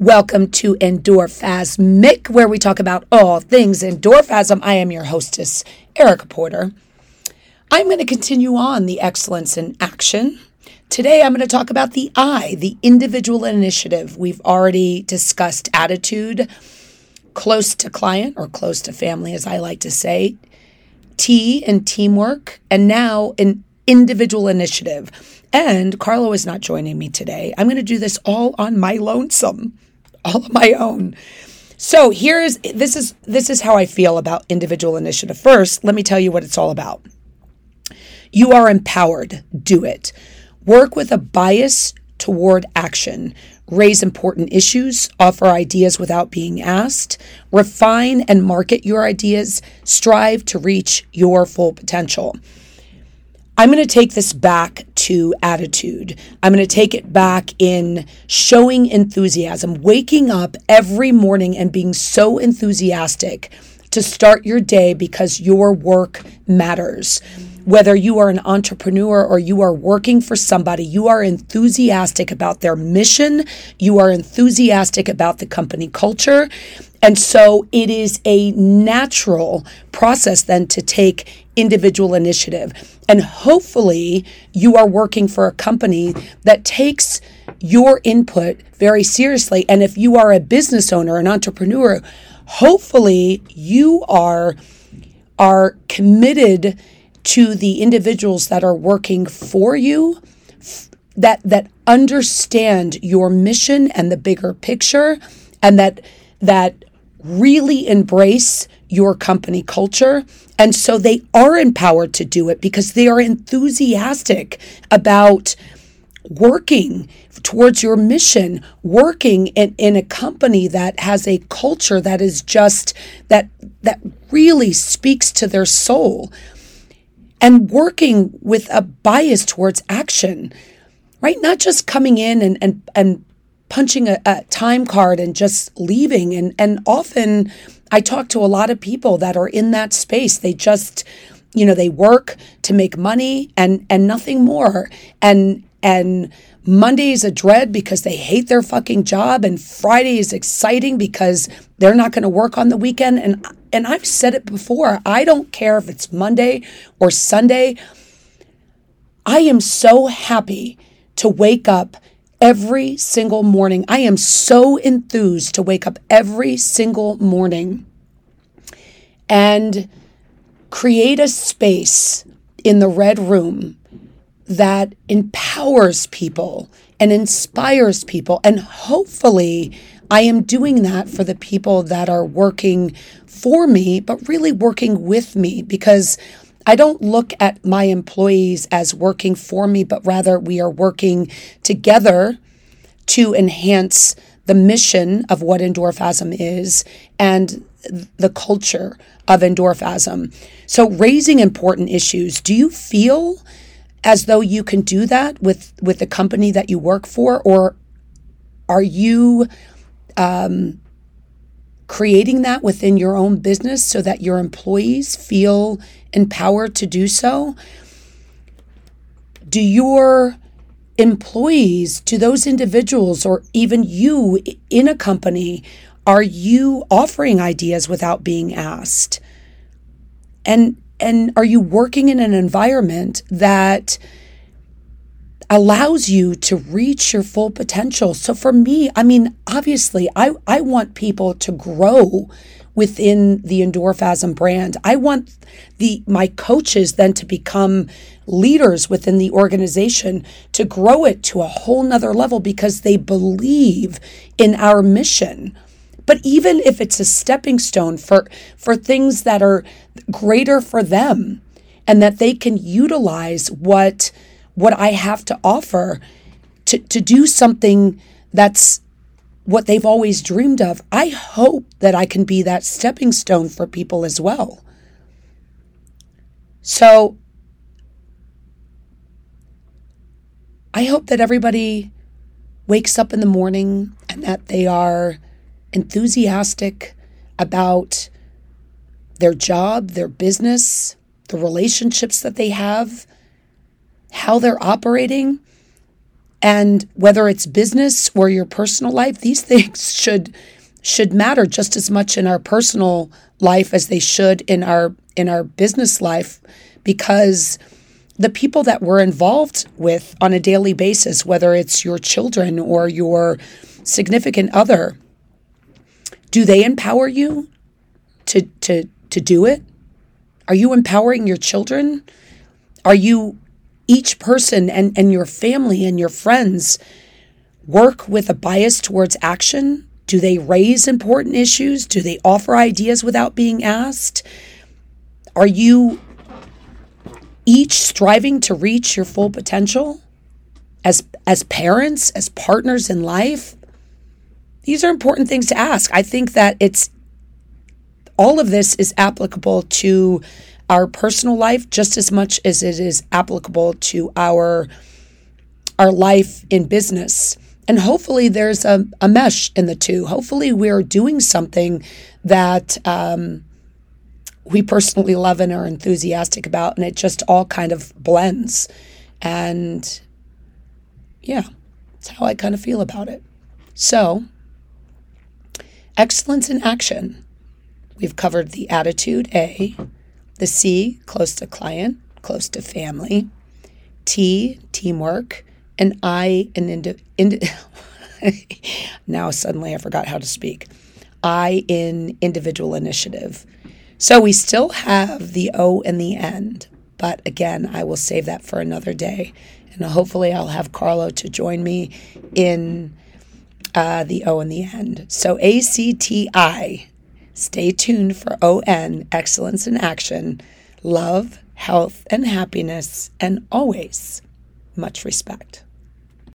Welcome to Endorphasmic, where we talk about all things endorphasm. Um, I am your hostess, Erica Porter. I'm going to continue on the excellence in action. Today, I'm going to talk about the I, the individual initiative. We've already discussed attitude, close to client or close to family, as I like to say, T and teamwork, and now an individual initiative. And Carlo is not joining me today. I'm going to do this all on my lonesome, all on my own. So here is this is this is how I feel about individual initiative. First, let me tell you what it's all about. You are empowered. Do it. Work with a bias toward action. Raise important issues, offer ideas without being asked, refine and market your ideas, strive to reach your full potential. I'm going to take this back to attitude. I'm going to take it back in showing enthusiasm, waking up every morning and being so enthusiastic to start your day because your work matters. Whether you are an entrepreneur or you are working for somebody, you are enthusiastic about their mission, you are enthusiastic about the company culture. And so it is a natural process then to take individual initiative. And hopefully, you are working for a company that takes your input very seriously. And if you are a business owner, an entrepreneur, hopefully you are are committed to the individuals that are working for you that that understand your mission and the bigger picture and that that really embrace your company culture. And so they are empowered to do it because they are enthusiastic about working towards your mission, working in, in a company that has a culture that is just that that really speaks to their soul and working with a bias towards action, right? Not just coming in and and, and punching a, a time card and just leaving. And and often I talk to a lot of people that are in that space. They just you know they work to make money and and nothing more and and Monday is a dread because they hate their fucking job and Friday is exciting because they're not going to work on the weekend and and I've said it before. I don't care if it's Monday or Sunday. I am so happy to wake up every single morning. I am so enthused to wake up every single morning and create a space in the red room that empowers people and inspires people. And hopefully, I am doing that for the people that are working for me, but really working with me because I don't look at my employees as working for me, but rather we are working together to enhance the mission of what endorphasm is and the culture of endorphasm. So, raising important issues. Do you feel as though you can do that with with the company that you work for, or are you um, creating that within your own business so that your employees feel empowered to do so? Do your employees, to those individuals, or even you in a company, are you offering ideas without being asked? And and are you working in an environment that allows you to reach your full potential? So for me, I mean, obviously, I, I want people to grow within the endorphasm brand. I want the my coaches then to become leaders within the organization to grow it to a whole nother level because they believe in our mission but even if it's a stepping stone for for things that are greater for them and that they can utilize what what I have to offer to, to do something that's what they've always dreamed of. I hope that I can be that stepping stone for people as well. So I hope that everybody wakes up in the morning and that they are enthusiastic about their job, their business, the relationships that they have, how they're operating, And whether it's business or your personal life, these things should should matter just as much in our personal life as they should in our in our business life because the people that we're involved with on a daily basis, whether it's your children or your significant other, do they empower you to to to do it? Are you empowering your children? Are you each person and, and your family and your friends work with a bias towards action? Do they raise important issues? Do they offer ideas without being asked? Are you each striving to reach your full potential as as parents, as partners in life? These are important things to ask. I think that it's all of this is applicable to our personal life just as much as it is applicable to our our life in business. And hopefully there's a, a mesh in the two. Hopefully we're doing something that um, we personally love and are enthusiastic about, and it just all kind of blends. And yeah, that's how I kind of feel about it. So, excellence in action. We've covered the attitude, A, the C, close to client, close to family. T, teamwork. And I, an now suddenly I forgot how to speak. I in individual initiative. So we still have the O in the end, but again, I will save that for another day. And hopefully, I'll have Carlo to join me in uh, the O in the end. So ACTI Stay tuned for ON Excellence in Action, Love, Health, and Happiness, and always much respect.